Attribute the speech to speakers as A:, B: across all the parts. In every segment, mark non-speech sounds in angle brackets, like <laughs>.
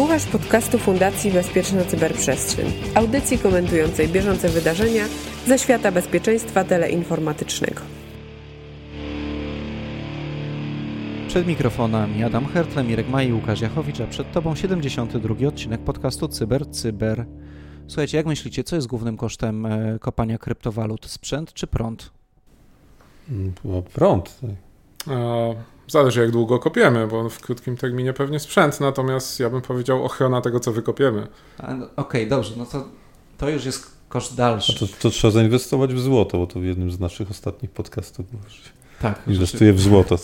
A: Słuchasz podcastu Fundacji Bezpieczna Cyberprzestrzeń, audycji komentującej bieżące wydarzenia ze świata bezpieczeństwa teleinformatycznego.
B: Przed mikrofonami Adam Hertle, Mirek Maj i Łukasz Jachowicz, a przed Tobą 72 odcinek podcastu Cyber Cyber. Słuchajcie, jak myślicie, co jest głównym kosztem e, kopania kryptowalut? Sprzęt czy prąd?
C: No, prąd. Tak.
D: Zależy jak długo kopiemy, bo w krótkim terminie pewnie sprzęt, natomiast ja bym powiedział ochrona tego, co wykopiemy.
B: No, Okej, okay, dobrze, no to, to już jest koszt dalszy.
C: To, to, trzeba zainwestować w złoto, bo to w jednym z naszych ostatnich podcastów było, że
B: tak,
C: inwestuje w złoto.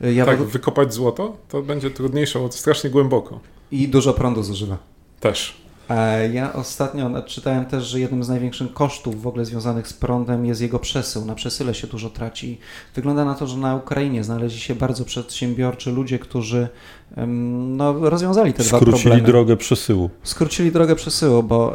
D: Ja tak, wykopać złoto to będzie trudniejsze, bo to strasznie głęboko.
B: I dużo prądu zużywa.
D: Też.
B: Ja ostatnio czytałem też, że jednym z największych kosztów w ogóle związanych z prądem jest jego przesył. Na przesyle się dużo traci. Wygląda na to, że na Ukrainie znaleźli się bardzo przedsiębiorczy ludzie, którzy no, rozwiązali te
C: Skrócili
B: dwa problemy.
C: Skrócili drogę przesyłu.
B: Skrócili drogę przesyłu, bo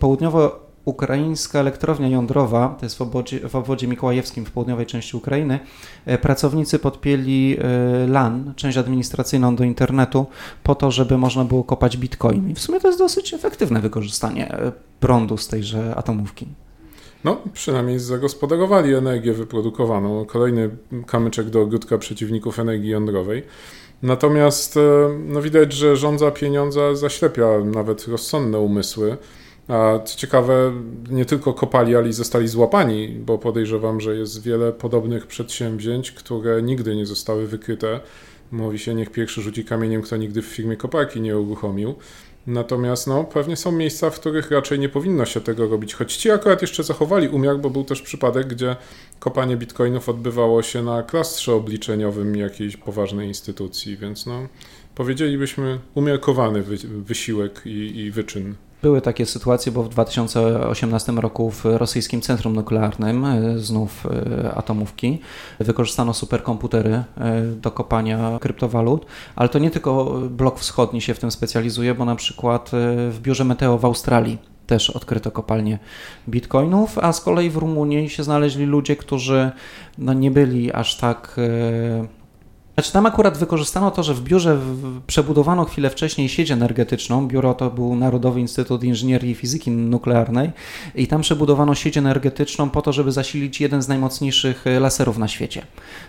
B: południowo Ukraińska elektrownia jądrowa, to jest w obwodzie, w obwodzie mikołajewskim w południowej części Ukrainy, e, pracownicy podpięli e, LAN, część administracyjną do internetu, po to, żeby można było kopać bitcoin. I w sumie to jest dosyć efektywne wykorzystanie e, prądu z tejże atomówki.
D: No, przynajmniej zagospodarowali energię wyprodukowaną. Kolejny kamyczek do ogródka przeciwników energii jądrowej. Natomiast no, widać, że rządza pieniądza zaślepia nawet rozsądne umysły. A co ciekawe, nie tylko kopali, ale i zostali złapani, bo podejrzewam, że jest wiele podobnych przedsięwzięć, które nigdy nie zostały wykryte. Mówi się, niech pierwszy rzuci kamieniem, kto nigdy w firmie koparki nie uruchomił. Natomiast no, pewnie są miejsca, w których raczej nie powinno się tego robić. Choć ci akurat jeszcze zachowali umiar, bo był też przypadek, gdzie kopanie bitcoinów odbywało się na klastrze obliczeniowym jakiejś poważnej instytucji, więc no, powiedzielibyśmy umiarkowany wysiłek i, i wyczyn.
B: Były takie sytuacje, bo w 2018 roku w rosyjskim centrum nuklearnym, e, znów e, atomówki, wykorzystano superkomputery e, do kopania kryptowalut, ale to nie tylko blok wschodni się w tym specjalizuje, bo na przykład w biurze Meteo w Australii też odkryto kopalnię bitcoinów, a z kolei w Rumunii się znaleźli ludzie, którzy no, nie byli aż tak znaczy tam akurat wykorzystano to, że w biurze przebudowano chwilę wcześniej sieć energetyczną. Biuro to był Narodowy Instytut Inżynierii i Fizyki Nuklearnej i tam przebudowano sieć energetyczną po to, żeby zasilić jeden z najmocniejszych e, laserów na świecie.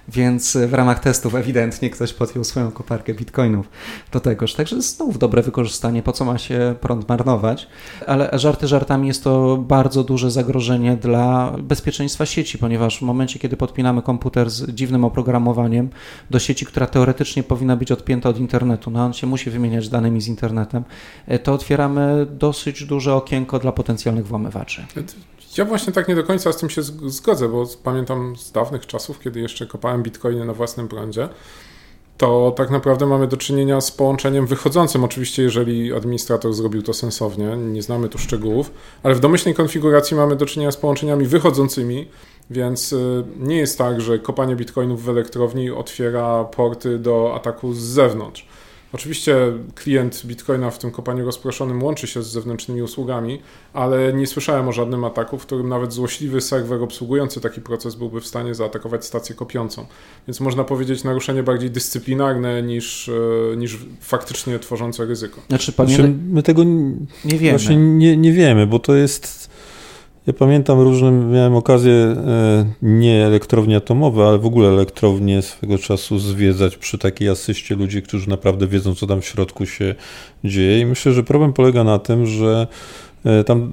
B: Więc e, w ramach testów ewidentnie ktoś podjął swoją koparkę bitcoinów do tegoż. Także znów dobre wykorzystanie, po co ma się prąd marnować. Ale żarty żartami jest to bardzo duże zagrożenie dla bezpieczeństwa sieci, ponieważ w momencie, kiedy podpinamy komputer z dziwnym oprogramowaniem do sieci, sieci, która teoretycznie powinna być odpięta od internetu, no on się musi wymieniać danymi z internetem, e, to otwieramy dosyć duże okienko dla potencjalnych włamywaczy.
D: Ja właśnie tak nie do końca z tym się zgodzę, bo pamiętam z dawnych czasów, kiedy jeszcze kopałem bitcoiny na własnym prądzie, to tak naprawdę mamy do czynienia z połączeniem wychodzącym. Oczywiście, jeżeli administrator zrobił to sensownie, nie znamy tu szczegółów, ale w domyślnej konfiguracji mamy do czynienia z połączeniami wychodzącymi, więc y, nie jest tak, że kopanie bitcoinów w elektrowni otwiera porty do ataku z zewnątrz. Oczywiście klient Bitcoina w tym kopaniu rozproszonym łączy się z zewnętrznymi usługami, ale nie słyszałem o żadnym ataku, w którym nawet złośliwy serwer obsługujący taki proces byłby w stanie zaatakować stację kopiącą. Więc można powiedzieć naruszenie bardziej dyscyplinarne niż, e, niż faktycznie tworzące ryzyko.
C: Znaczy, panie... znaczy my tego nie wiemy. Właśnie nie, nie wiemy, bo to jest ja pamiętam różne, miałem okazję e, nie elektrownie atomowe, ale w ogóle elektrownie swego czasu zwiedzać przy takiej asyście ludzi, którzy naprawdę wiedzą, co tam w środku się dzieje. I myślę, że problem polega na tym, że tam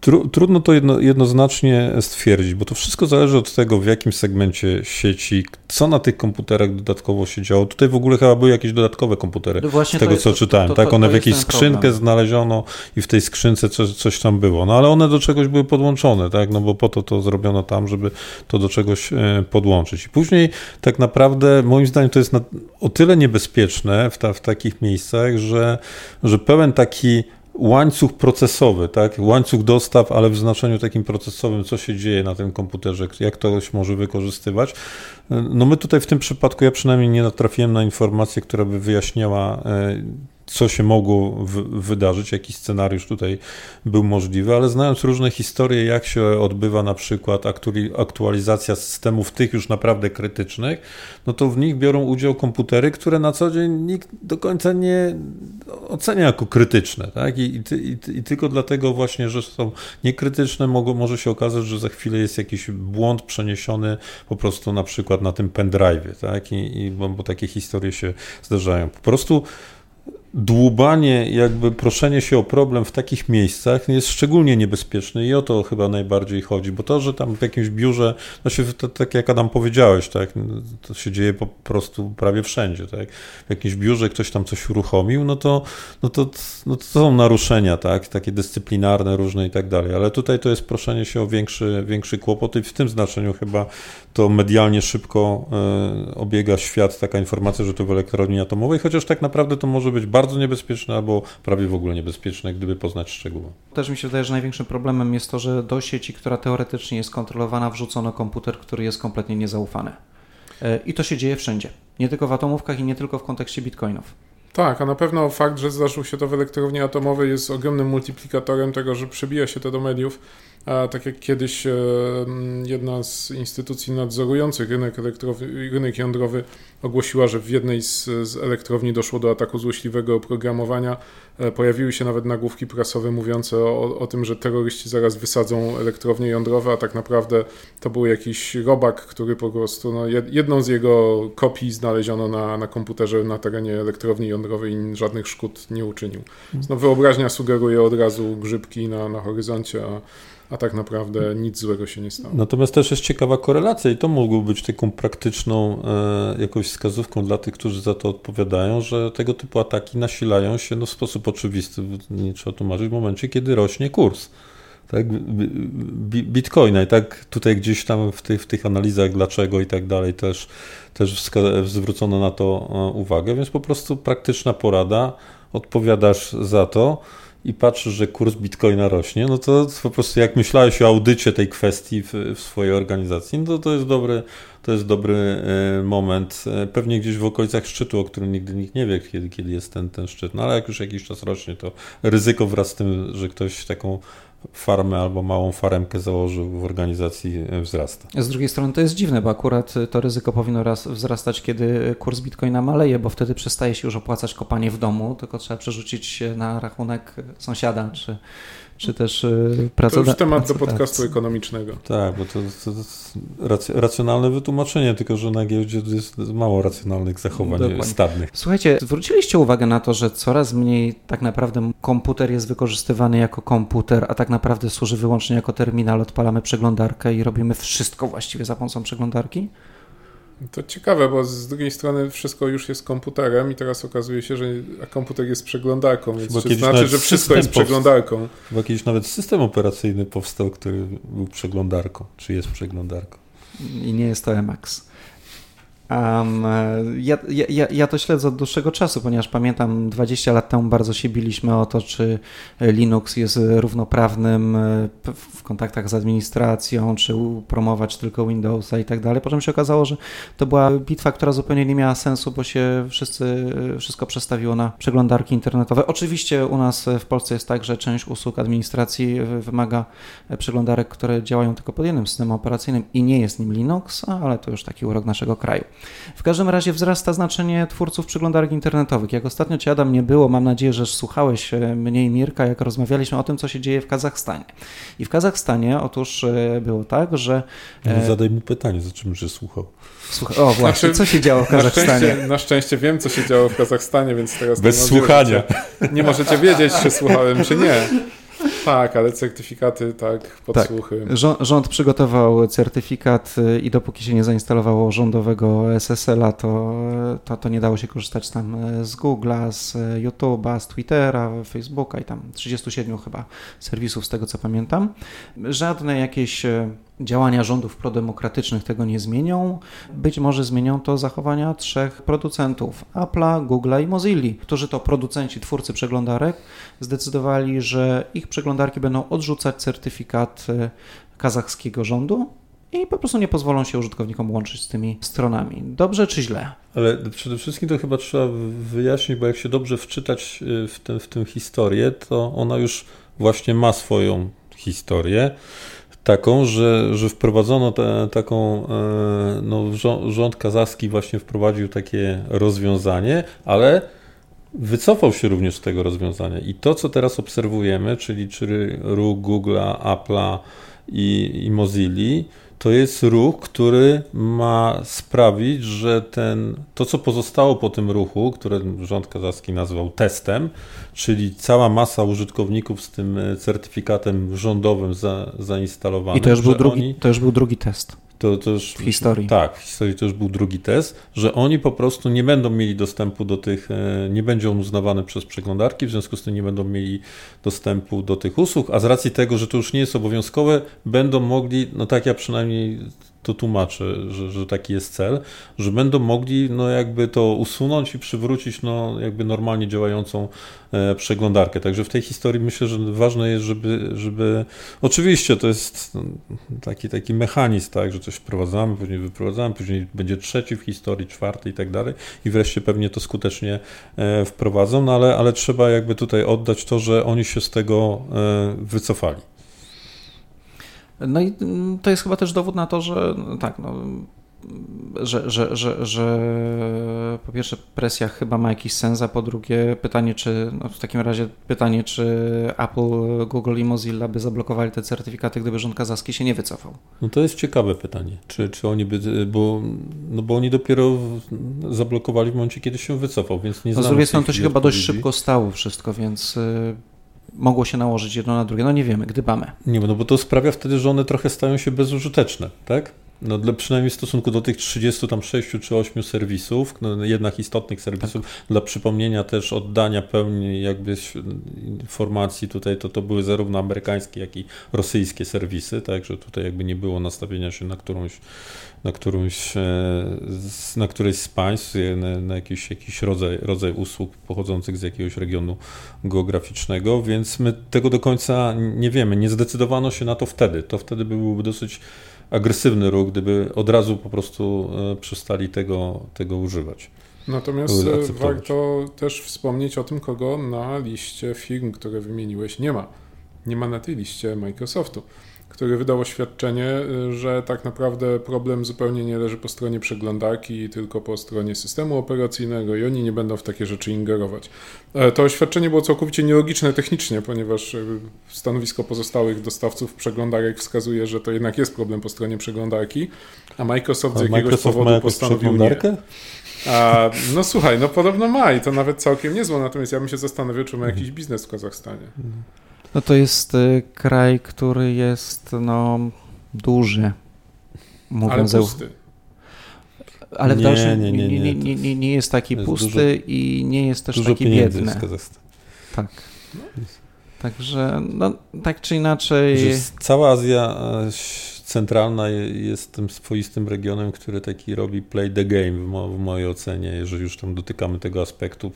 C: tru, trudno to jedno, jednoznacznie stwierdzić, bo to wszystko zależy od tego, w jakim segmencie sieci, co na tych komputerach dodatkowo się działo. Tutaj w ogóle chyba były jakieś dodatkowe komputery, no z tego co czytałem. To, to, tak, one w jakiejś skrzynkę problem. znaleziono i w tej skrzynce coś, coś tam było. No ale one do czegoś były podłączone, tak, no bo po to to zrobiono tam, żeby to do czegoś e, podłączyć. I później tak naprawdę moim zdaniem to jest na, o tyle niebezpieczne w, ta, w takich miejscach, że, że pełen taki łańcuch procesowy, tak? łańcuch dostaw, ale w znaczeniu takim procesowym, co się dzieje na tym komputerze, jak ktoś może wykorzystywać. No my tutaj w tym przypadku, ja przynajmniej nie natrafiłem na informację, która by wyjaśniała e, co się mogło w, wydarzyć, jaki scenariusz tutaj był możliwy, ale znając różne historie, jak się odbywa na przykład aktualizacja systemów tych już naprawdę krytycznych, no to w nich biorą udział komputery, które na co dzień nikt do końca nie ocenia jako krytyczne, tak? I, i, i, tylko dlatego właśnie, że są niekrytyczne, mogą, może się okazać, że za chwilę jest jakiś błąd przeniesiony po prostu na przykład na tym pendrive, tak? I, i bo, bo takie historie się zdarzają. Po prostu dłubanie, jakby proszenie się o problem w takich miejscach jest szczególnie niebezpieczne i o to chyba najbardziej chodzi, bo to, że tam w jakimś biurze, no to, tak jak Adam powiedziałeś, tak, to się dzieje po prostu prawie wszędzie, tak, w jakimś biurze ktoś tam coś uruchomił, no to, no to, no to są naruszenia, tak, takie dyscyplinarne różne i tak dalej, ale tutaj to jest proszenie się o większy, większy kłopot i w tym znaczeniu chyba to medialnie szybko y, obiega świat taka informacja, że to w elektrowni atomowej, chociaż tak naprawdę to może być bardzo niebezpieczne albo prawie w ogóle niebezpieczne, gdyby poznać szczegóły.
B: Też mi się wydaje, że największym problemem jest to, że do sieci, która teoretycznie jest kontrolowana, wrzucono komputer, który jest kompletnie niezaufany. E, I to się dzieje wszędzie. Nie tylko w atomówkach i nie tylko w kontekście bitcoinów.
D: Tak, a na pewno fakt, że zdarzył się to w elektrowni atomowej jest ogromnym multiplikatorem tego, że przebija się to do mediów a tak jak kiedyś e, jedna z instytucji nadzorujących rynek, rynek jądrowy ogłosiła, że w jednej z, z elektrowni doszło do ataku złośliwego oprogramowania, e, pojawiły się nawet nagłówki prasowe mówiące o, o tym, że terroryści zaraz wysadzą elektrownie jądrowe, a tak naprawdę to był jakiś robak, który po prostu, no, jedną z jego kopii znaleziono na, na komputerze na terenie elektrowni jądrowej i żadnych szkód nie uczynił. No, wyobraźnia sugeruje od razu grzybki na, na horyzoncie, a a tak naprawdę nic złego się nie stało.
C: Natomiast też jest ciekawa korelacja i to mogło być taką praktyczną e, jakąś wskazówką dla tych, którzy za to odpowiadają, że tego typu ataki nasilają się no, w sposób oczywisty, nie trzeba tłumaczyć, w momencie, kiedy rośnie kurs. Tak, Bitcoina i tak tutaj gdzieś tam w tych, w tych analizach dlaczego i tak dalej też, też zwrócono na to e, uwagę, więc po prostu praktyczna porada, odpowiadasz za to, i patrzysz, że kurs bitcoina rośnie, no to po prostu jak myślałeś o audycie tej kwestii w, w swojej organizacji, no to to jest dobry, to jest dobry e, moment. E, pewnie gdzieś w okolicach szczytu, o którym nigdy nikt nie wie, kiedy, kiedy jest ten, ten szczyt, no ale jak już jakiś czas rośnie, to ryzyko wraz z tym, że ktoś taką farmę albo małą faremkę założył w organizacji e, wzrasta.
B: Z drugiej strony to jest dziwne, bo akurat to ryzyko powinno raz wzrastać, kiedy kurs bitcoina maleje, bo wtedy przestaje się już opłacać kopanie w domu, tylko trzeba przerzucić na rachunek sąsiada czy czy też pracodawcy.
D: To już temat do podcastu ekonomicznego.
C: Tak, bo to, to, to racjonalne wytłumaczenie, tylko że na giełdzie jest mało racjonalnych zachowań Dokładnie. stadnych.
B: Słuchajcie, zwróciliście uwagę na to, że coraz mniej tak naprawdę komputer jest wykorzystywany jako komputer, a tak naprawdę służy wyłącznie jako terminal, odpalamy przeglądarkę i robimy wszystko właściwie za pomocą przeglądarki?
D: To ciekawe, bo z drugiej strony wszystko już jest komputerem i teraz okazuje się, że komputer jest przeglądarką, więc to znaczy, że wszystko jest przeglądarką.
C: Chyba kiedyś nawet system operacyjny powstał, który był przeglądarką, czy jest przeglądarką.
B: I nie jest to Emacs. Um, ja, ja, ja to śledzę od dłuższego czasu, ponieważ pamiętam 20 lat temu bardzo się biliśmy o to, czy Linux jest równoprawnym e, w kontaktach z administracją, czy promować tylko Windowsa i tak dalej. Po czym się okazało, że to była bitwa, która zupełnie nie miała sensu, bo się wszyscy, wszystko przestawiło na przeglądarki internetowe. Oczywiście u nas w Polsce jest tak, że część usług administracji wymaga przeglądarek, które działają tylko pod jednym systemem operacyjnym i nie jest nim Linux, ale to już taki urok naszego kraju. W każdym razie wzrasta znaczenie twórców przeglądarek internetowych. Jak ostatnio Cię Adam nie było, mam nadzieję, że słuchałeś e, mnie i Mirka, jak rozmawialiśmy o tym, co się dzieje w Kazachstanie. I w Kazachstanie otóż e, było tak, że...
C: No, zadaj mu pytanie, za czym że słuchał.
B: Słucha... O właśnie, znaczy, co się działo w Kazachstanie?
D: Na szczęście, na szczęście, wiem, co się działo w Kazachstanie, więc teraz...
C: Bez słuchania.
D: Nie możecie wiedzieć, czy słuchałem, czy nie. Tak, ale certyfikaty, tak, podsłuchy.
B: Tak. Rząd, rząd przygotował certyfikat i dopóki się nie zainstalowało rządowego SSL-a, to, to, to nie dało się korzystać tam z Google'a, z YouTube'a, z Twittera, Facebooka i tam 37 chyba serwisów z tego co pamiętam. Żadne jakieś y, Działania rządów prodemokratycznych tego nie zmienią. Być może zmienią to zachowania trzech producentów: Apple'a, Google'a i Mozilla, którzy to producenci, twórcy przeglądarek zdecydowali, że ich przeglądarki będą odrzucać certyfikat e, kazachskiego rządu i po prostu nie pozwolą się użytkownikom łączyć z tymi stronami. Dobrze czy źle?
C: Ale przede wszystkim to chyba trzeba wyjaśnić, bo jak się dobrze wczytać e, w tę w tę historię, to ona już właśnie ma swoją historię taką, że, że wprowadzono te, taką, e, no, rząd kazachski właśnie wprowadził takie rozwiązanie, ale wycofał się również z tego rozwiązania. I to, co teraz obserwujemy, czyli czy ruch Google'a, Apple'a i, i Mozilla, to jest ruch, który ma sprawić, że ten, to, co pozostało po tym ruchu, które rząd kazachski nazwał testem, czyli cała masa użytkowników z tym certyfikatem rządowym za, zainstalowanym.
B: I to już, był drugi, oni, to już był drugi test.
C: To, to już,
B: w historii.
C: Tak, w historii to już był drugi test, że oni po prostu nie będą mieli dostępu do tych, e, nie będzie uznawane przez przeglądarki, w związku z tym nie będą mieli dostępu do tych usług, a z racji tego, że to już nie jest obowiązkowe, będą mogli, no tak ja przynajmniej to tłumaczy, że, że taki jest cel, że będą mogli no jakby to usunąć i przywrócić no jakby normalnie działającą e, przeglądarkę. Także w tej historii myślę, że ważne jest, żeby, żeby oczywiście to jest taki, taki mechanizm, tak, że coś wprowadzamy, później wyprowadzamy, później będzie trzeci w historii, czwarty i tak dalej i wreszcie pewnie to skutecznie e, wprowadzą, no ale, ale trzeba jakby tutaj oddać to, że oni się z tego e, wycofali.
B: No i mm, to jest chyba też dowód na to, że no tak, no, że, że, że, że po pierwsze presja chyba ma jakiś sens, a po drugie pytanie, czy no w takim razie pytanie, czy Apple, Google i Mozilla by zablokowali te certyfikaty, gdyby rząd kazachski się nie wycofał?
C: No to jest ciekawe pytanie, czy, czy oni by, bo, no bo oni dopiero zablokowali w momencie, kiedy się wycofał, więc nie
B: no Z drugiej strony to się chyba dość szybko stało wszystko, więc y, mogło się nałożyć jedno na drugie. No nie wiemy, gdybamy.
C: Nie, no bo to sprawia wtedy, że one trochę stają się bezużyteczne, tak? No dla, przynajmniej w stosunku do tych 36 czy 8 serwisów, no jednak istotnych serwisów, tak. dla przypomnienia też oddania pełni jakby informacji tutaj, to to były zarówno amerykańskie, jak i rosyjskie serwisy, także tutaj jakby nie było nastawienia się na którąś na, którąś, e, na którejś z państw, na, na jakiś, jakiś rodzaj, rodzaj usług pochodzących z jakiegoś regionu geograficznego, więc my tego do końca nie wiemy. Nie zdecydowano się na to wtedy. To wtedy byłby dosyć agresywny ruch, gdyby od razu po prostu e, przestali tego, tego używać.
D: Natomiast e, warto też wspomnieć o tym, kogo na liście firm, które wymieniłeś, nie ma. Nie ma na tej liście Microsoftu który wydał oświadczenie, y, że tak naprawdę problem zupełnie nie leży po stronie przeglądarki, tylko po stronie systemu operacyjnego i oni nie będą w takie rzeczy ingerować. E, to oświadczenie było całkowicie nielogiczne technicznie, ponieważ y, stanowisko pozostałych dostawców przeglądarek wskazuje, że to jednak jest problem po stronie przeglądarki, a Microsoft a z jakiegoś Microsoft powodu postanowił nie. A, no słuchaj, no podobno ma i to nawet całkiem niezłe, natomiast ja bym się zastanowił, czy ma jakiś biznes w Kazachstanie.
B: No to jest y, kraj, który jest no, duży.
D: Mówiąc Ale pusty.
B: Ale w dalszym nie, nie, nie, nie, nie, nie jest taki jest pusty dużo, i nie jest też taki biedny. Tak. Także no, tak czy inaczej.
C: cała Azja e, centralna jest tym swoistym regionem, który taki robi play the game w, mo w mojej ocenie, jeżeli już tam dotykamy tego aspektu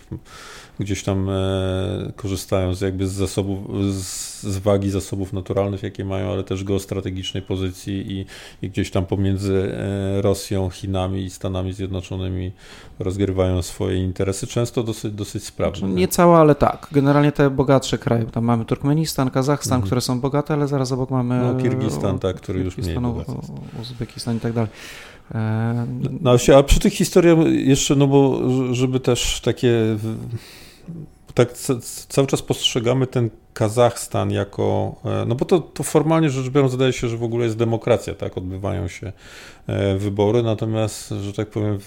C: gdzieś tam e, korzystają z jakby z zasobów, z, wagi zasobów naturalnych, jakie mają, ale też geostrategicznej pozycji i, i gdzieś tam pomiędzy e, Rosją, Chinami i Stanami Zjednoczonymi rozgrywają swoje interesy, często dosyć, dosyć sprawnie.
B: Znaczy, nie całe, ale tak. Generalnie te bogatsze kraje, tam mamy Turkmenistan, Kazachstan, mhm. które są bogate, ale zaraz obok mamy...
C: No, Kirgistan, tak, który już mniej bogaty
B: Uzbekistan i tak dalej.
C: E, no, a przy tych historiach jeszcze, no bo żeby też takie tak cały czas postrzegamy ten Kazachstan jako, e, no bo to, to formalnie rzecz biorąc zdaje się, że w ogóle jest demokracja, tak, odbywają się e, wybory, natomiast, że tak powiem,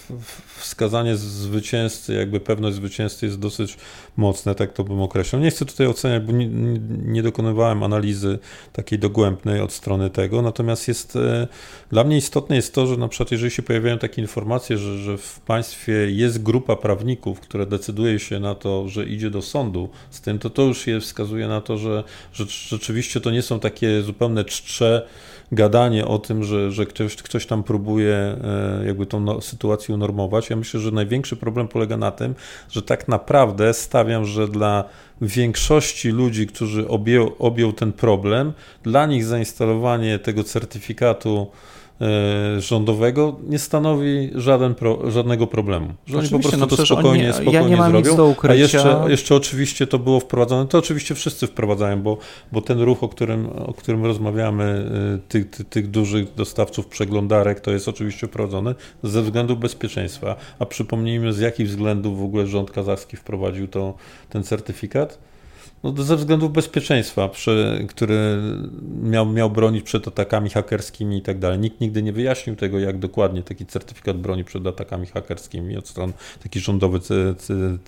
C: wskazanie zwycięzcy, jakby pewność zwycięzcy jest dosyć mocne, tak to bym określał. Nie chcę tutaj oceniać, bo nie, nie dokonywałem analizy takiej dogłębnej od strony tego, natomiast jest, e, dla mnie istotne jest to, że na przykład jeżeli się pojawiają takie informacje, że, że w państwie jest grupa prawników, która decyduje się na to, że idzie do sądu z tym, to to już je wskazuje na na to, że, że rzeczywiście to nie są takie zupełne czcze gadanie o tym, że, że ktoś, ktoś tam próbuje e, jakby tą no, sytuację unormować. Ja myślę, że największy problem polega na tym, że tak naprawdę stawiam, że dla większości ludzi, którzy objął, objął ten problem, dla nich zainstalowanie tego certyfikatu rządowego nie stanowi żaden pro, żadnego problemu. Że oni po prostu no, to spokojnie, nie, spokojnie ja nie mam zrobią. Nic do ukrycia. A jeszcze, jeszcze oczywiście to było wprowadzone, to oczywiście wszyscy wprowadzają, bo, bo ten ruch, o którym, o którym rozmawiamy, e, tych, tych, tych dużych dostawców przeglądarek, to jest oczywiście wprowadzone ze względu bezpieczeństwa. A przypomnijmy, z jakich względów w ogóle rząd kazachski wprowadził to, ten certyfikat? No, ze względów bezpieczeństwa, przy, który miał, miał bronić przed atakami hakerskimi i tak dalej. Nikt nigdy nie wyjaśnił tego, jak dokładnie taki certyfikat broni przed atakami hakerskimi od stron, taki rządowy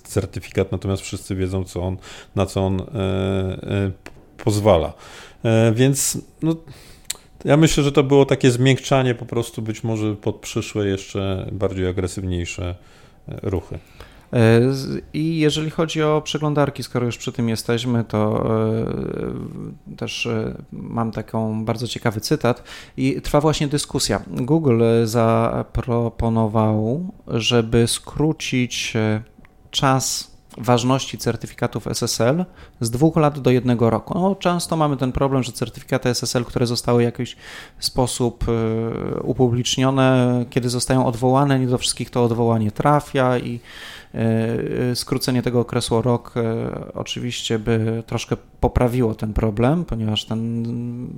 C: certyfikat, natomiast wszyscy wiedzą, co on, na co on e, e, pozwala. E, więc no, ja myślę, że to było takie zmiękczanie po prostu być może pod przyszłe jeszcze bardziej agresywniejsze e, ruchy.
B: E, I jeżeli chodzi o przeglądarki, skoro już przy tym jesteśmy, to e, też e, mam taką bardzo ciekawy cytat i trwa właśnie dyskusja. Google zaproponował, żeby skrócić czas ważności certyfikatów SSL z dwóch lat do jednego roku. No, często mamy ten problem, że certyfikaty SSL, które zostały w jakiś sposób upublicznione, kiedy zostają odwołane, nie do wszystkich to odwołanie trafia i E, skrócenie tego okresu o rok oczywiście by troszkę poprawiło ten problem, ponieważ ten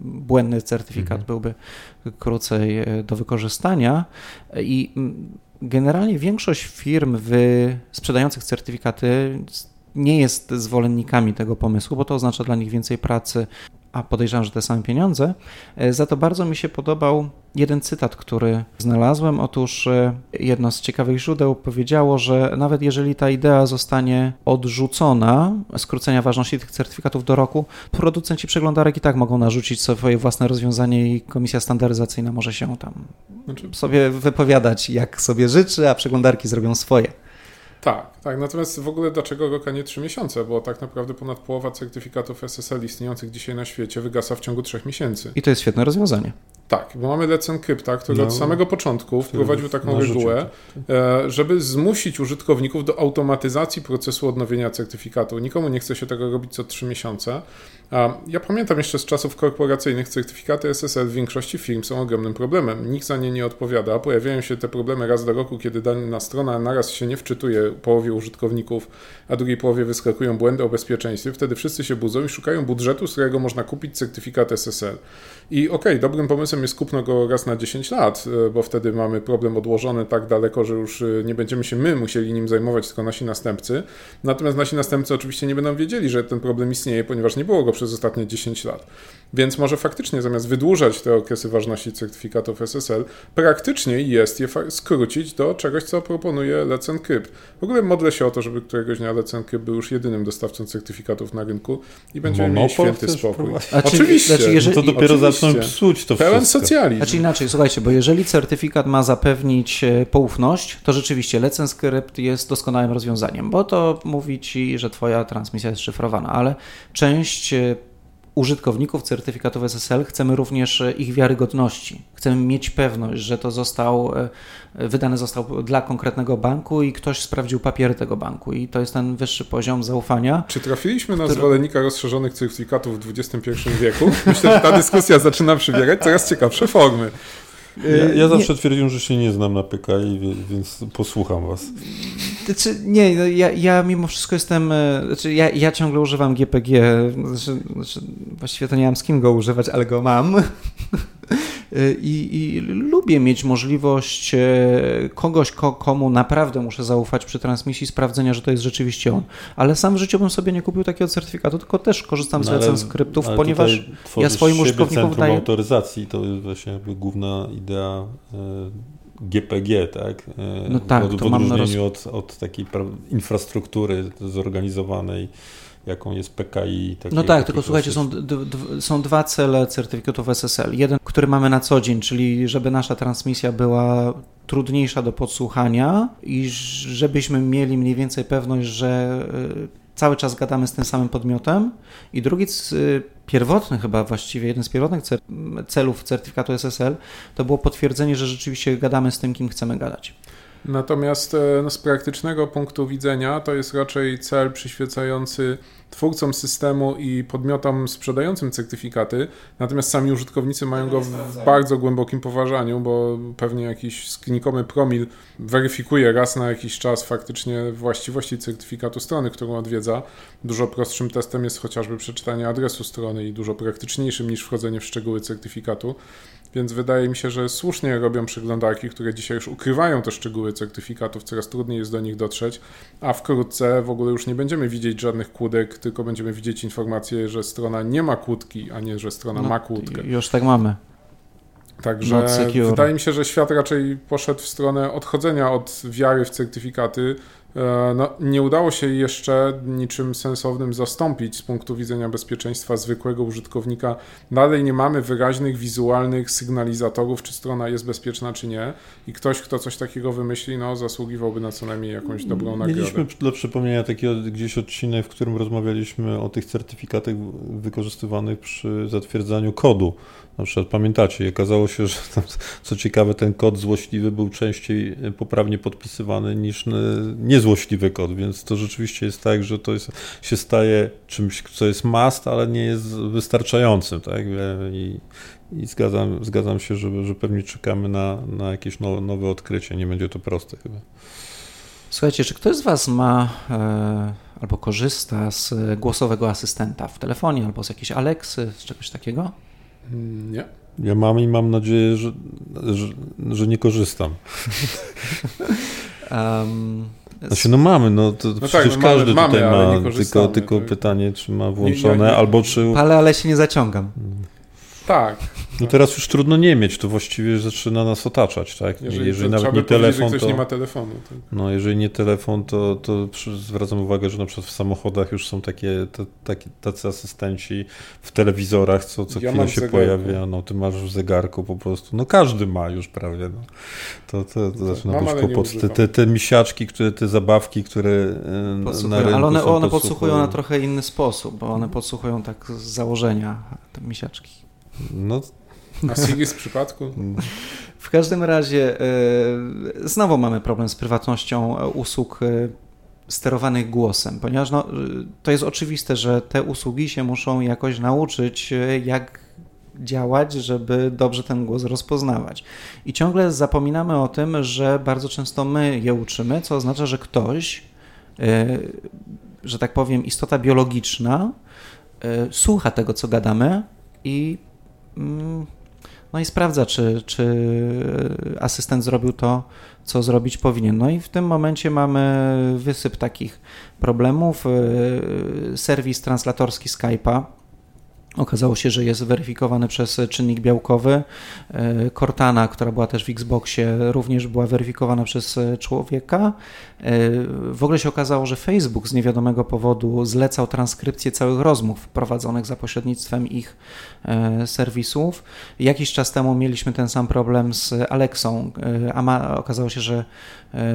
B: błędny certyfikat mhm. byłby krócej do wykorzystania i generalnie większość firm w sprzedających certyfikaty nie jest zwolennikami tego pomysłu, bo to oznacza dla nich więcej pracy, a podejrzewam, że te same pieniądze. E, za to bardzo mi się podobał jeden cytat, który znalazłem. Otóż e, jedno z ciekawych źródeł powiedziało, że nawet jeżeli ta idea zostanie odrzucona, skrócenia ważności tych certyfikatów do roku, producenci przeglądarek i tak mogą narzucić swoje własne rozwiązanie i komisja standaryzacyjna może się tam znaczy... sobie wypowiadać, jak sobie życzy, a przeglądarki zrobią swoje.
D: Tak, tak. Natomiast w ogóle dlaczego rok, a nie 3 miesiące? Bo tak naprawdę ponad połowa certyfikatów SSL istniejących dzisiaj na świecie wygasa w ciągu 3 miesięcy.
B: I to jest świetne rozwiązanie.
D: Tak, bo mamy Let's Encrypta, który no, od samego początku wprowadził taką regułę, e, żeby zmusić użytkowników do automatyzacji procesu odnowienia certyfikatu. Nikomu nie chce się tego robić co 3 miesiące. Ja pamiętam jeszcze z czasów korporacyjnych certyfikaty SSL w większości firm są ogromnym problemem. Nikt za nie nie odpowiada. Pojawiają się te problemy raz do roku, kiedy dana strona naraz się nie wczytuje połowie użytkowników, a drugiej połowie wyskakują błędy o bezpieczeństwie. Wtedy wszyscy się budzą i szukają budżetu, z którego można kupić certyfikat SSL. I okej, okay, dobrym pomysłem jest kupno go raz na 10 lat, e, bo wtedy mamy problem odłożony tak daleko, że już e, nie będziemy się my musieli nim zajmować, tylko nasi następcy. Natomiast nasi następcy oczywiście nie będą wiedzieli, że ten problem istnieje, ponieważ nie było go przez ostatnie 10 lat. Więc może faktycznie zamiast wydłużać te okresy ważności certyfikatów SSL, praktycznie jest je skrócić do czegoś, co proponuje Let's Encrypt. W ogóle modlę się o to, żeby któregoś dnia Let's Encrypt był już jedynym dostawcą certyfikatów na rynku i będziemy mieli święty spokój. Oczywiście. Znaczy,
C: jeżeli, to dopiero oczywiście. Zaczną psuć to
D: Pełen wszystko. socjalizm.
B: Znaczy inaczej, słuchajcie, bo jeżeli certyfikat ma zapewnić e, poufność, to rzeczywiście Let's Encrypt jest doskonałym rozwiązaniem, bo to mówi ci, że twoja transmisja jest szyfrowana, ale część e, użytkowników certyfikatów SSL chcemy również e, ich wiarygodności. Chcemy mieć pewność, że to został, e, wydany został dla konkretnego banku i ktoś sprawdził papiery tego banku i to jest ten wyższy poziom zaufania.
D: Czy trafiliśmy na który... zwolennika rozszerzonych certyfikatów w XXI wieku? Myślę, że ta dyskusja zaczyna przybierać coraz ciekawsze formy.
C: Ja, ja zawsze nie. twierdziłem, że się nie znam na PKI, więc posłucham was.
B: Znaczy, nie, no ja, ja mimo wszystko jestem, e, znaczy ja, ja ciągle używam GPG, znaczy, znaczy, właściwie to nie mam z kim go używać, ale go mam. <laughs> I, I, lubię mieć możliwość e, kogoś, komu naprawdę muszę zaufać przy transmisji, sprawdzenia, że to jest rzeczywiście on. Ale sam w życiu bym sobie nie kupił takiego certyfikatu, tylko też korzystam no, z ale, skryptów, ponieważ ja swoim użytkownikom daję...
C: autoryzacji to jest właśnie jakby główna idea e, GPG, tak?
B: E, no tak,
C: w,
B: to
C: w odróżnieniu od, od takiej infrastruktury zorganizowanej jaką jest PKI.
B: Takie, no tak, tylko słuchajcie, są, są dwa cele certyfikatów SSL. Jeden, który mamy na co dzień, czyli żeby nasza transmisja była trudniejsza do podsłuchania i żebyśmy mieli mniej więcej pewność, że y, cały czas gadamy z tym samym podmiotem. I drugi, y, pierwotny chyba właściwie, jeden z pierwotnych celów certyfikatu SSL to było potwierdzenie, że rzeczywiście gadamy z tym, kim chcemy gadać.
D: Natomiast e, no, z praktycznego punktu widzenia to jest raczej cel przyświecający twórcom systemu i podmiotom sprzedającym certyfikaty, natomiast sami użytkownicy mają go w bardzo głębokim poważaniu, bo pewnie jakiś znikomy promil weryfikuje raz na jakiś czas faktycznie właściwości certyfikatu strony, którą odwiedza. Dużo prostszym testem jest chociażby przeczytanie adresu strony i dużo praktyczniejszym niż wchodzenie w szczegóły certyfikatu. Więc wydaje mi się, że słusznie robią przeglądarki, które dzisiaj już ukrywają te szczegóły certyfikatów, coraz trudniej jest do nich dotrzeć, a wkrótce w ogóle już nie będziemy widzieć żadnych kłódek, tylko będziemy widzieć informację, że strona nie ma kłódki, a nie, że strona no, ma kłódkę.
B: Już tak mamy.
D: Także wydaje mi się, że świat raczej poszedł w stronę odchodzenia od wiary w certyfikaty, no, nie udało się jeszcze niczym sensownym zastąpić z punktu widzenia bezpieczeństwa zwykłego użytkownika. Dalej nie mamy wyraźnych, wizualnych sygnalizatorów, czy strona jest bezpieczna, czy nie. I ktoś, kto coś takiego wymyśli, no, zasługiwałby na co najmniej jakąś dobrą nagrodę.
C: Mieliśmy dla przypomnienia taki gdzieś odcinek, w którym rozmawialiśmy o tych certyfikatach wykorzystywanych przy zatwierdzaniu kodu. Na przykład pamiętacie, okazało się, <laughs> że tam, co ciekawe, ten kod złośliwy był częściej poprawnie podpisywany niż niezłośliwy kod, więc to rzeczywiście jest tak, że to jest, się staje czymś, co jest must, ale nie jest wystarczającym, tak? I, i zgadzam, zgadzam się, że, że pewnie czekamy na, na jakieś nowe, nowe odkrycie. Nie będzie to proste chyba.
B: Słuchajcie, czy ktoś z Was ma e, albo korzysta z głosowego asystenta w telefonie, albo z jakiejś Alexy, z czegoś takiego?
D: Mm, nie.
C: Ja mam i mam nadzieję, że, że, że nie korzystam. <laughs> um, znaczy, no mamy, no to no przecież tak, no każdy mamy, tutaj mamy, ma, tylko, tylko pytanie, czy ma włączone, nie, nie, nie. albo czy...
B: Ale, ale się nie zaciągam.
D: Tak.
C: No teraz już trudno nie mieć, to właściwie zaczyna nas otaczać, tak?
D: Jeżeli, jeżeli nawet nie telefon, to... nie ma telefonu. Tak?
C: No jeżeli nie telefon, to, to zwracam uwagę, że na przykład w samochodach już są takie, te, takie tacy asystenci w telewizorach, co, co ja chwilę się zegarku. pojawia, no ty masz w zegarku po prostu, no każdy ma już prawie, no. To, to, to tak, zaczyna być kłopot. Te, te, te misiaczki, które, te zabawki, które e,
B: podsłuchują, na rynku Ale one, one podsłuchują na trochę inny sposób, bo one podsłuchują tak z założenia, te misiaczki.
C: No
D: a Sigis w przypadku?
B: W każdym razie e, znowu mamy problem z prywatnością usług e, sterowanych głosem, ponieważ no, to jest oczywiste, że te usługi się muszą jakoś nauczyć, e, jak działać, żeby dobrze ten głos rozpoznawać. I ciągle zapominamy o tym, że bardzo często my je uczymy, co oznacza, że ktoś, że tak powiem, istota biologiczna, słucha tego, co gadamy i mm, no i sprawdza, czy, czy asystent zrobił to, co zrobić powinien. No i w tym momencie mamy wysyp takich problemów. Serwis translatorski Skype'a Okazało się, że jest weryfikowany przez czynnik białkowy. E, Cortana, która była też w Xboxie, również była weryfikowana przez człowieka. E, w ogóle się okazało, że Facebook z niewiadomego powodu zlecał transkrypcję całych rozmów prowadzonych za pośrednictwem ich e, serwisów. Jakiś czas temu mieliśmy ten sam problem z Alexą. Okazało się, że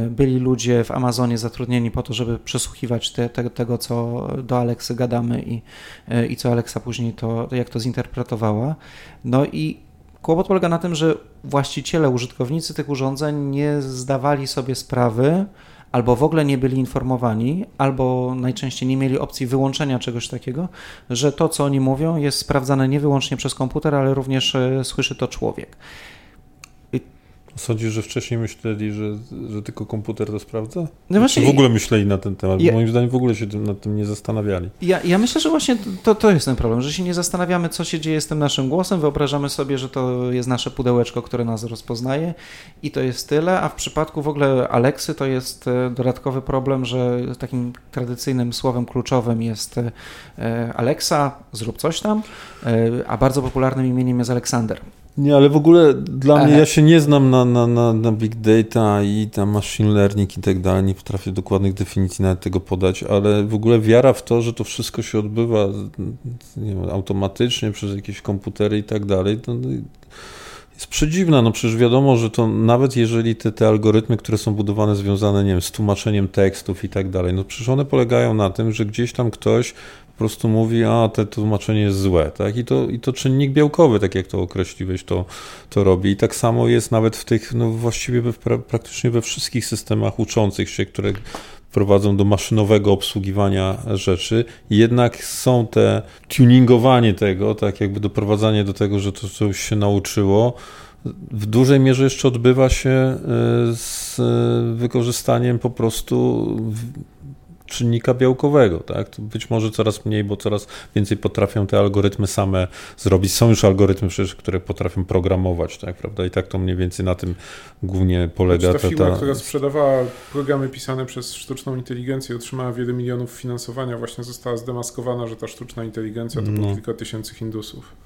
B: byli ludzie w Amazonie zatrudnieni po to, żeby przesłuchiwać te, te, tego, co do Alexy gadamy i, i co Alexa później to, jak to zinterpretowała. No i kłopot polega na tym, że właściciele, użytkownicy tych urządzeń nie zdawali sobie sprawy, albo w ogóle nie byli informowani, albo najczęściej nie mieli opcji wyłączenia czegoś takiego, że to, co oni mówią, jest sprawdzane nie wyłącznie przez komputer, ale również e, słyszy to człowiek.
C: Sądzisz, że wcześniej myśleli, że, że tylko komputer to sprawdza? No właśnie, w ogóle myśleli na ten temat? Ja, moim zdaniem w ogóle się nad tym nie zastanawiali.
B: Ja, ja myślę, że właśnie to, to jest ten problem, że się nie zastanawiamy, co się dzieje z tym naszym głosem, wyobrażamy sobie, że to jest nasze pudełeczko, które nas rozpoznaje i to jest tyle, a w przypadku w ogóle Alexy to jest e, dodatkowy problem, że takim tradycyjnym słowem kluczowym jest e, Alexa, zrób coś tam, e, a bardzo popularnym imieniem jest Aleksander.
C: Nie, ale w ogóle dla mnie, ja się nie znam na, na, na, na big data i tam machine learning i tak dalej, nie potrafię dokładnych definicji nawet tego podać, ale w ogóle wiara w to, że to wszystko się odbywa wiem, automatycznie przez jakieś komputery i tak dalej, to jest przedziwna. No przecież wiadomo, że to nawet jeżeli te, te algorytmy, które są budowane, związane, nie wiem, z tłumaczeniem tekstów i tak dalej, no przecież one polegają na tym, że gdzieś tam ktoś po prostu mówi, a te tłumaczenie jest złe, tak? I to, i to czynnik białkowy, tak jak to określiłeś, to, to robi. I tak samo jest nawet w tych, no właściwie we, praktycznie we wszystkich systemach uczących się, które prowadzą do maszynowego obsługiwania rzeczy. Jednak są te tuningowanie tego, tak jakby doprowadzanie do tego, że to coś się nauczyło, w dużej mierze jeszcze odbywa się e, z wykorzystaniem po prostu czynnika białkowego, tak? To być może coraz mniej, bo coraz więcej potrafią te algorytmy same zrobić. Są już algorytmy przecież, które potrafią programować, tak, prawda? I tak to mniej więcej na tym głównie polega.
D: Ta firma, ta... która sprzedawała programy pisane przez sztuczną inteligencję, otrzymała wiele milionów finansowania, właśnie została zdemaskowana, że ta sztuczna inteligencja to no. było kilka tysięcy Hindusów.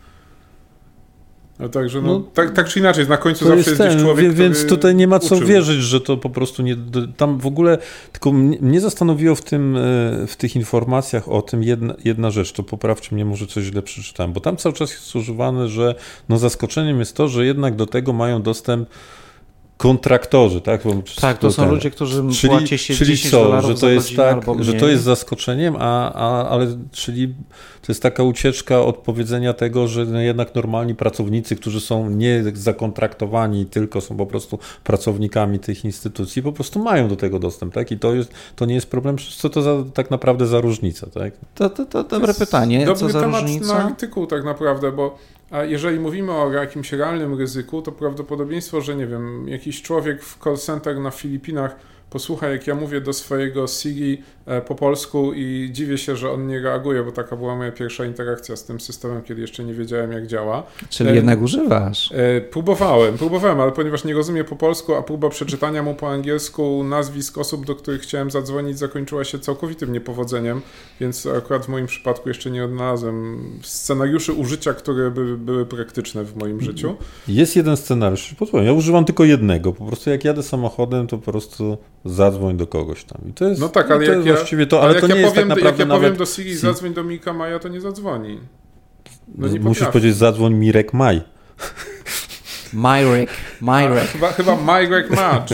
D: No także, no, no, tak, tak czy inaczej, na końcu zawsze jest, jest ten, człowiek,
C: Więc tutaj nie ma co uczył. wierzyć, że to po prostu nie... Tam w ogóle, tylko mnie zastanowiło w, tym, e, w tych informacjach o tym jedna, jedna rzecz, to poprawcie mnie, może coś źle przeczytałem, bo tam cały czas jest używane, że no zaskoczeniem jest to, że jednak do tego mają dostęp kontraktorzy, tak? Bo
B: tak, to są ten, ludzie, którzy
C: czyli,
B: płaci się
C: czyli 10 co, że to jest tak, że to jest zaskoczeniem, a, a, ale czyli to jest taka ucieczka od powiedzenia tego, że no jednak normalni pracownicy, którzy są nie zakontraktowani, tylko są po prostu pracownikami tych instytucji, po prostu mają do tego dostęp, tak? I to, jest, to nie jest problem, co to za, tak naprawdę za różnica, tak?
B: To, to, to dobre to pytanie,
D: dobry
B: co za
D: temat
B: różnica?
D: na artykuł tak naprawdę, bo a jeżeli mówimy o jakimś realnym ryzyku, to prawdopodobieństwo, że nie wiem, jakiś człowiek w call center na Filipinach posłuchaj, jak ja mówię do swojego Siri e, po polsku i dziwię się, że on nie reaguje, bo taka była moja pierwsza interakcja z tym systemem, kiedy jeszcze nie wiedziałem, jak działa.
B: Czyli e, jednak używasz.
D: E, próbowałem, próbowałem, ale ponieważ nie rozumie po polsku, a próba przeczytania mu po angielsku nazwisk osób, do których chciałem zadzwonić, zakończyła się całkowitym niepowodzeniem, więc akurat w moim przypadku jeszcze nie odnalazłem scenariuszy użycia, które by były praktyczne w moim życiu.
C: Jest jeden scenariusz, ja używam tylko jednego, po prostu jak jadę samochodem, to po prostu zadzwoń do kogoś tam. I to jest,
D: no tak, ale jak ja, właściwie to, ale, ale to nie ja jest tak powiem, tak naprawdę Jak ja powiem do Siri, zadzwoń do Mika Maja, to nie zadzwoni.
C: No nie Musisz powiedzieć zadzwoń Mirek Maj.
B: Myrek, Myrek.
D: Chyba, chyba Myrek Match.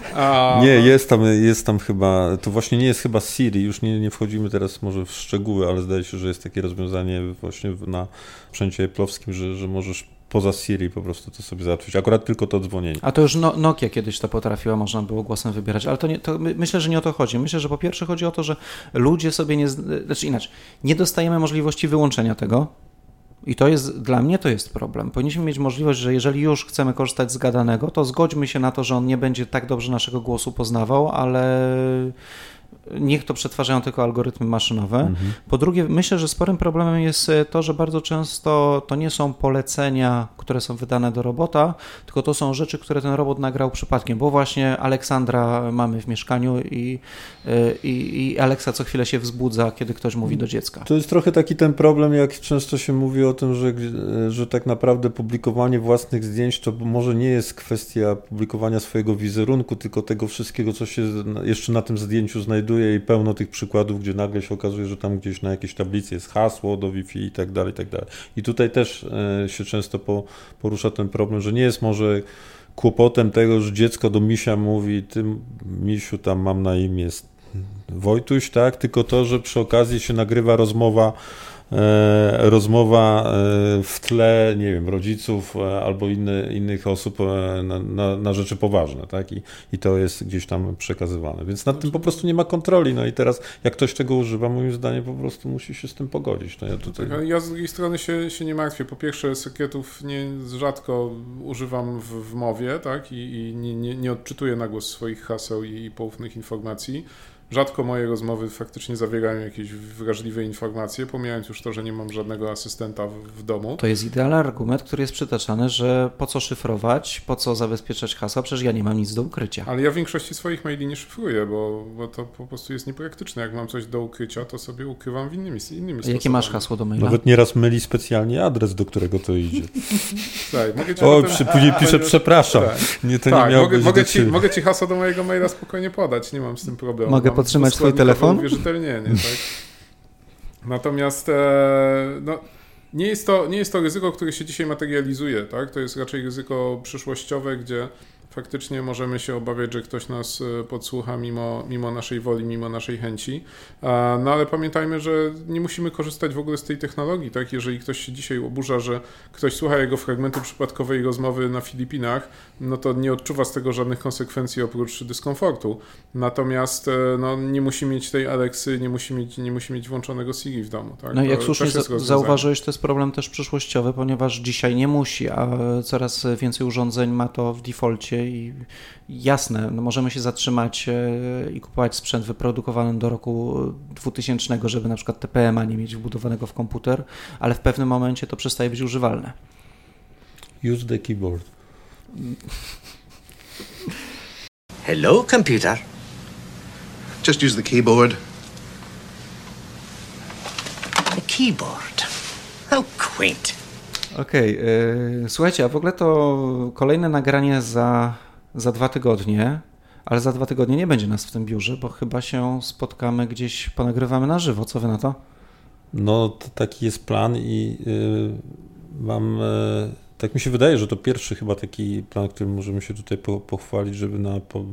D: <laughs>
C: nie, jest tam, jest tam chyba, to właśnie nie jest chyba Siri, już nie, nie wchodzimy teraz może w szczegóły, ale zdaje się, że jest takie rozwiązanie właśnie na sprzęcie plowskim, że, że możesz poza Siri po prostu to sobie załatwić. Akurat tylko to dzwonienie.
B: A to już no, Nokia kiedyś to potrafiła, można było głosem wybierać, ale to, nie, to myślę, że nie o to chodzi. Myślę, że po pierwsze chodzi o to, że ludzie sobie nie, znaczy inaczej, nie dostajemy możliwości wyłączenia tego, i to jest, dla mnie to jest problem. Powinniśmy mieć możliwość, że jeżeli już chcemy korzystać z gadanego, to zgodźmy się na to, że on nie będzie tak dobrze naszego głosu poznawał, ale niech to przetwarzają tylko algorytmy maszynowe. Mhm. Po drugie, myślę, że sporym problemem jest e, to, że bardzo często to nie są polecenia, które są wydane do robota, tylko to są rzeczy, które ten robot nagrał przypadkiem, bo właśnie Aleksandra mamy w mieszkaniu i, e, i, i Aleksa co chwilę się wzbudza, kiedy ktoś mówi do dziecka.
C: To jest trochę taki ten problem, jak często się mówi o tym, że, że tak naprawdę publikowanie własnych zdjęć to może nie jest kwestia publikowania swojego wizerunku, tylko tego wszystkiego, co się jeszcze na tym zdjęciu znajduje znajduje i pełno tych przykładów, gdzie nagle się okazuje, że tam gdzieś na jakiejś tablicy jest hasło do Wi-Fi i tak dalej, i tak dalej. I tutaj też e, się często po, porusza ten problem, że nie jest może kłopotem tego, że dziecko do misia mówi, ty misiu tam mam na imię Wojtuś, tak? Tylko to, że przy okazji się nagrywa rozmowa rozmowa e, w tle, nie wiem, rodziców e, albo inny, innych osób na, na, na, rzeczy poważne, tak? I, I to jest gdzieś tam przekazywane. Więc nad tym po prostu nie ma kontroli. No i teraz, jak ktoś tego używa, moim zdaniem po prostu musi się z tym pogodzić. No ja, tutaj...
D: tak, ja z drugiej strony się, się nie martwię. Po pierwsze, sekretów nie rzadko używam w, w mowie, tak? I, i nie, nie, nie odczytuję na głos swoich haseł i, i poufnych informacji. Rzadko moje rozmowy faktycznie zawierają jakieś wrażliwe informacje, pomijając już to, że nie mam żadnego asystenta w, w, domu.
B: To jest idealny argument, który jest przytaczany, że po co szyfrować, po co zabezpieczać hasła, przecież ja nie mam nic do ukrycia.
D: Ale ja w większości swoich maili nie szyfruję, bo, bo to po prostu jest niepraktyczne. Jak mam coś do ukrycia, to sobie ukrywam w innymi, innymi
B: sposobami. Jakie masz hasło do maila?
C: Nawet nieraz myli specjalnie adres, do którego to idzie. <laughs>
D: tak, mogę
C: ci o, potem... później piszę przepraszam. Tak. Nie, to tak, nie
D: mogę, mogę, ci, mogę ci hasło do mojego maila spokojnie podać, nie mam z tym problemu.
B: Mogę podtrzymać twój telefon?
D: Uwierzytelnienie, tak? <laughs> Natomiast e, no, nie jest, to, nie jest to ryzyko, które się dzisiaj materializuje, tak? To jest raczej ryzyko przyszłościowe, gdzie faktycznie możemy się obawiać, że ktoś nas e, podsłucha mimo, mimo naszej woli, mimo naszej chęci. No ale pamiętajmy, że nie musimy korzystać w ogóle z tej technologii, tak? Jeżeli ktoś się dzisiaj oburza, że ktoś słucha jego fragmentu przypadkowej rozmowy na Filipinach, no to nie odczuwa z tego żadnych konsekwencji oprócz dyskomfortu. Natomiast e, no, nie musi mieć tej Alexy, nie musi mieć, nie musi mieć włączonego Siri w domu. Tak?
B: No i jak słusznie zauważyłeś, to jest problem też przyszłościowy, ponieważ dzisiaj nie musi, a coraz więcej urządzeń ma to w defaulcie i jasne, no możemy się zatrzymać e, i kupować sprzęt wyprodukowany do roku 2000, żeby na przykład TPM-a nie mieć wbudowanego w komputer, ale w pewnym momencie to przestaje być używalne.
C: Use the keyboard. <laughs>
E: Hello, computer.
F: Just use the keyboard.
E: The keyboard. How quaint.
B: Okej, okay, słuchajcie, a w ogóle to kolejne nagranie za, za dwa tygodnie, ale za dwa tygodnie nie będzie nas w tym biurze, bo chyba się spotkamy gdzieś, ponagrywamy na żywo. Co wy na to?
C: No, taki jest plan i yy, mam yy, tak mi się wydaje, że to pierwszy chyba taki plan, którym możemy się tutaj po, pochwalić, żeby na po,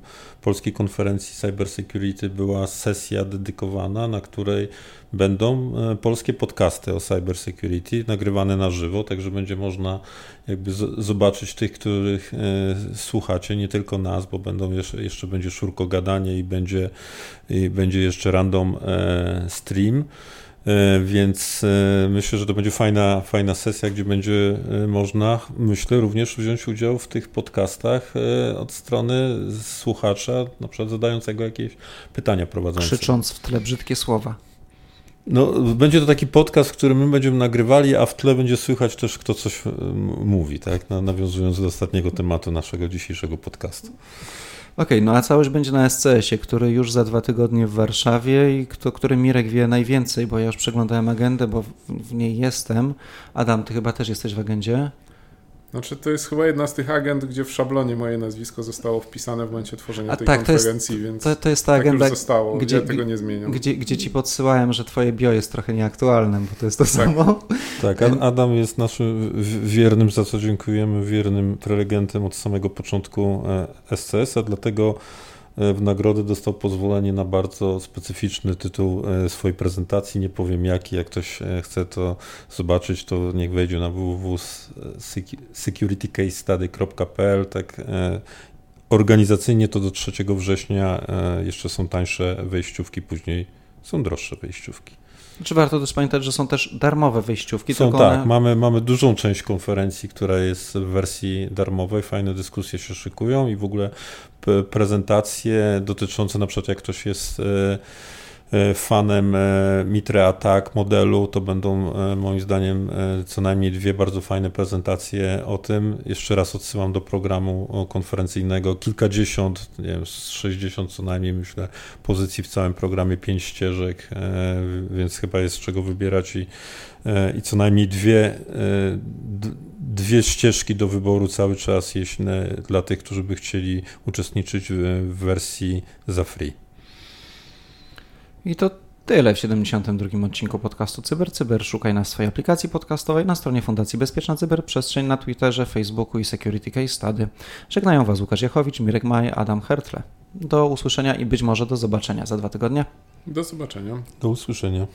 C: polskiej konferencji cybersecurity była sesja dedykowana, na której będą e, polskie podcasty o cybersecurity nagrywane na żywo, także będzie można jakby z, zobaczyć tych, których e, słuchacie, nie tylko nas, bo będą jeszcze, jeszcze będzie szurko gadanie i będzie, i będzie jeszcze random e, stream. E, więc e, myślę, że to będzie fajna, fajna sesja, gdzie będzie e, można, myślę, również wziąć udział w tych podcastach od strony słuchacza, na przykład zadającego jakieś pytania prowadzące.
B: Krzycząc w tle brzydkie słowa.
C: No, będzie to taki podcast, który my będziemy nagrywali, a w tle będzie słychać też, kto coś mówi, tak? Nawiązując do ostatniego tematu naszego dzisiejszego podcastu.
B: Okay, no a całość będzie na SCS-ie, który już za dwa tygodnie w Warszawie i kto, który Mirek wie najwięcej, bo ja już przeglądałem agendę, bo w, w niej jestem. Adam, ty chyba też jesteś w agendzie?
D: Znaczy, to jest chyba jedna z tych agent, gdzie w szablonie moje nazwisko zostało wpisane w momencie tworzenia A tej tak, konferencji,
B: to
D: jest, więc
B: to, to jest ta tak agenda,
D: zostało, gdzie, ja tego nie zmieniam.
B: Gdzie, gdzie ci podsyłałem, że twoje bio jest trochę nieaktualne, bo to jest to tak. samo.
C: Tak, Adam jest naszym wiernym, za co dziękujemy, wiernym prelegentem od samego początku e, SCS-a, dlatego w nagrodę dostał pozwolenie na bardzo specyficzny tytuł e, swojej prezentacji. Nie powiem jaki, jak ktoś e, chce to zobaczyć, to niech wejdzie na www.securitycasestudy.pl. Tak, organizacyjnie to do 3 września jeszcze są tańsze wejściówki, później są droższe wejściówki.
B: Czy warto też pamiętać, że są też darmowe wejściówki?
C: Są tak, one... mamy, mamy dużą część konferencji, która jest w wersji darmowej, fajne dyskusje się szykują i w ogóle prezentacje dotyczące na przykład jak ktoś jest e, fanem e, Mitre Attack modelu, to będą moim zdaniem co najmniej dwie bardzo fajne prezentacje o tym. Jeszcze raz odsyłam do programu konferencyjnego. Kilkadziesiąt, nie wiem, 60 co najmniej myślę pozycji w całym programie, pięć ścieżek, więc chyba jest z czego wybierać i, i co najmniej dwie dwie ścieżki do wyboru cały czas jeśli dla tych, którzy by chcieli uczestniczyć w wersji za free.
B: I to tyle w 72. odcinku podcastu CyberCyber. Cyber. Szukaj nas w swojej aplikacji podcastowej na stronie Fundacji Bezpieczna Cyberprzestrzeń, na Twitterze, Facebooku i Security Case Study. Żegnają Was Łukasz Jachowicz, Mirek Maj, Adam Hertle. Do usłyszenia i być może do zobaczenia za dwa tygodnie.
D: Do zobaczenia.
C: Do usłyszenia.